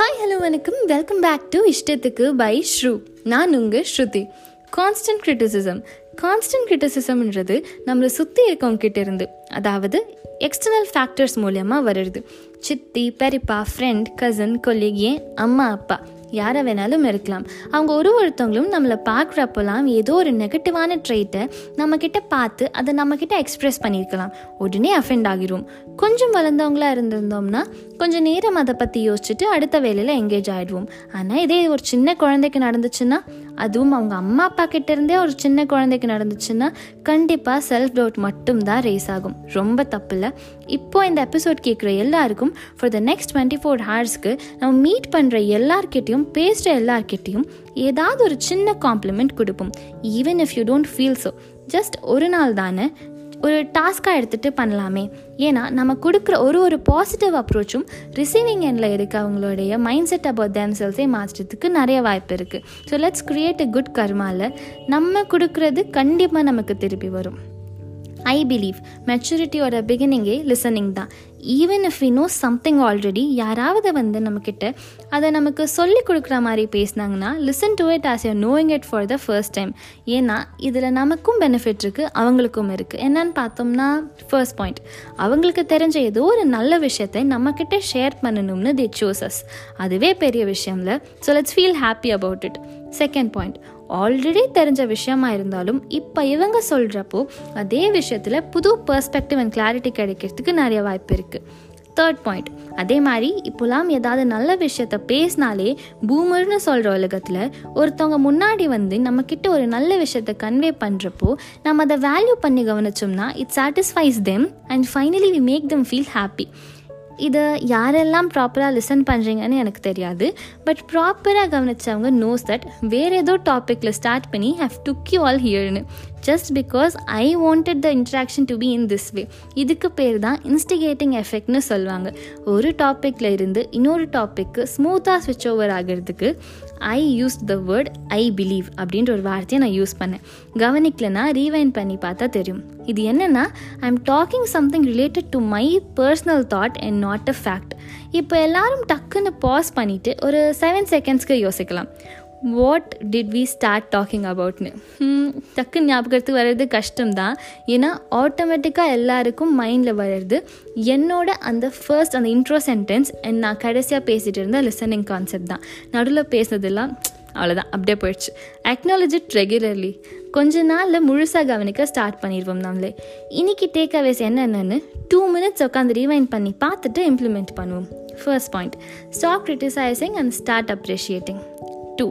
Hi hello வணக்கம். Welcome back to இஷ்டத்துக்கு by ஸ்ரூ நான் உங்கள் ஸ்ருதி. கான்ஸ்டன்ட் கிரிட்டிசிசம் கான்ஸ்டன்ட் கிரிட்டிசிசம்ன்றது நம்மளை சுற்றி இருக்கவங்க இருந்து அதாவது எக்ஸ்டர்னல் ஃபேக்டர்ஸ் மூலயமா வருது. சித்தி பெரிப்பா ஃப்ரெண்ட் கசன் கொல்லிக் ஏன் அம்மா அப்பா. யாரை வேணாலும் இருக்கலாம். அவங்க ஒரு ஒருத்தவங்களும் நம்மளை பார்க்குறப்பெல்லாம் ஏதோ ஒரு நெகட்டிவான ட்ரைட்டை நம்மக்கிட்ட பார்த்து அதை நம்மக்கிட்ட எக்ஸ்ப்ரெஸ் பண்ணியிருக்கலாம். உடனே அஃபெண்ட் ஆகிரும். கொஞ்சம் வளர்ந்தவங்களாக இருந்திருந்தோம்னா கொஞ்சம் நேரம் அதை பற்றி யோசிச்சுட்டு அடுத்த வேலையில் எங்கேஜ் ஆகிடுவோம் ஆனால் இதே ஒரு சின்ன குழந்தைக்கு நடந்துச்சுன்னா அதுவும் அவங்க அம்மா அப்பா கிட்டேருந்தே ஒரு சின்ன குழந்தைக்கு நடந்துச்சுன்னா கண்டிப்பாக செல்ஃப் டவுட் மட்டும்தான் ரேஸ் ஆகும். ரொம்ப தப்பு இல்லை இப்போ இந்த எபிசோட் கேட்குற எல்லாருக்கும் for the next twenty four ஹார்ஸ்க்கு நம்ம மீட் பண்ணுற எல்லார்கிட்டையும் பேசுகிற எல்லார்கிட்டையும் ஏதாவது ஒரு சின்ன காம்ப்ளிமெண்ட் கொடுப்போம். Even if you don't feel so just ஒரு நாள் தானே ஒரு டாஸ்க்காக எடுத்துகிட்டு பண்ணலாமே. ஏன்னா நம்ம கொடுக்குற ஒரு ஒரு பாசிட்டிவ் அப்ரோச்சும் ரிசீவிங் எண்டில் இருக்க. அவங்களுடைய மைண்ட் செட் அபவுட் தேம் செல்ஸே மாற்றுறதுக்கு நிறைய வாய்ப்பு இருக்குது so let's create a good கர்மாவில் நம்ம கொடுக்குறது கண்டிப்பாக நமக்கு திருப்பி வரும். ஐ பிலீவ் மெச்சூரிட்டியோட பிகினிங்கே லிசனிங் தான். Even if we know something already யாராவது வந்து நம்மக்கிட்ட அதை நமக்கு சொல்லி கொடுக்குற மாதிரி பேசினாங்கன்னா listen to it as you knowing it for the first time ஏன்னா இதில் நமக்கும் பெனிஃபிட் இருக்குது அவங்களுக்கும் இருக்குது என்னன்னு பார்த்தோம்னா ஃபர்ஸ்ட் பாயிண்ட் அவங்களுக்கு தெரிஞ்ச ஏதோ ஒரு நல்ல விஷயத்தை நம்மக்கிட்ட ஷேர் பண்ணணும்னு தி சூசஸ் அதுவே பெரிய விஷயம்ல. So let's feel happy about it second point already தெரிஞ்ச விஷயமா இருந்தாலும் இப்போ இவங்க சொல்கிறப்போ அதே விஷயத்தில் புது பர்ஸ்பெக்டிவ் அண்ட் கிளாரிட்டி கிடைக்கிறதுக்கு நிறைய வாய்ப்பு இருக்குது தேர்ட் பாயிண்ட் அதே மாதிரி இப்போலாம் ஏதாவது நல்ல விஷயத்த பேசினாலே பூமர்னு சொல்கிற உலகத்தில் ஒருத்தவங்க முன்னாடி வந்து நம்மக்கிட்ட ஒரு நல்ல விஷயத்த கன்வே பண்ணுறப்போ நம்ம அதை வேல்யூ பண்ணி கவனிச்சோம்னா it satisfies them and finally we make them feel happy இதை யாரெல்லாம் ப்ராப்பராக லிசன் பண்ணுறீங்கன்னு எனக்கு தெரியாது. பட் ப்ராப்பராக கவனித்தவங்க நோஸ் தட் வேறு ஏதோ டாப்பிக்கில் ஸ்டார்ட் பண்ணி how took you all ஹியர்னு just because I wanted the interaction to be in this way இதுக்கு பேர் தான் இன்ஸ்டிகேட்டிங் எஃபெக்ட்னு சொல்லுவாங்க. ஒரு டாப்பிக்கில் இருந்து இன்னொரு டாப்பிக்கு ஸ்மூத்தாக ஸ்விட்ச் ஓவர் ஆகிறதுக்கு I use the word I believe அப்படின்ற ஒரு வார்த்தையை நான் யூஸ் பண்ணேன். கவனிக்கலனா ரீவைண்ட் பண்ணி பார்த்தா தெரியும். இது என்னென்னா I am talking something related to my personal thought and not a fact இப்போ எல்லாரும் டக்குன்னு பாஸ் பண்ணிவிட்டு ஒரு செவன் செகண்ட்ஸ்க்கு யோசிக்கலாம். What did we start talking அபவுட்னு டக்குன்னு ஞாபகத்துக்கு வர்றது கஷ்டம்தான். ஏன்னா ஆட்டோமேட்டிக்காக எல்லாருக்கும் மைண்டில் வர்றது என்னோட அந்த ஃபர்ஸ்ட் அந்த இன்ட்ரோ சென்டென்ஸ் அண்ட் நான் கடைசியாக பேசிகிட்டு இருந்த லிசனிங் கான்செப்ட் தான். நடுவில் பேசுனதெல்லாம் அவ்வளோதான் அப்படியே போயிடுச்சு. அக்னாலஜ் இட் ரெகுலர்லி கொஞ்ச நாளில் முழுசாக கவனிக்க ஸ்டார்ட் பண்ணிடுவோம் நம்மளே. இன்னைக்கு டேக் அவேஸ் என்னென்னு டூ மினிட்ஸ் உட்காந்து ரீவைண்ட் பண்ணி பார்த்துட்டு இம்ப்ளிமெண்ட் பண்ணுவோம். First point stop criticizing and start appreciating two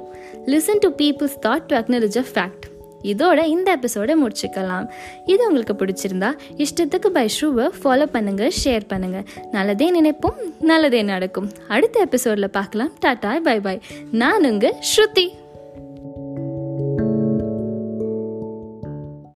listen to people's thought to acknowledge a fact இதோட இந்த எபிசோடை முடிச்சுக்கலாம். இது உங்களுக்கு பிடிச்சிருந்தா இஷ்டத்துக்கு பை ஷூவை ஃபாலோ பண்ணுங்க ஷேர் பண்ணுங்க. நல்லதே நினைப்போம் நல்லதே நடக்கும். அடுத்த எபிசோடில் பார்க்கலாம். டாட்டா பை பாய் நான் உங்க ஸ்ருதி.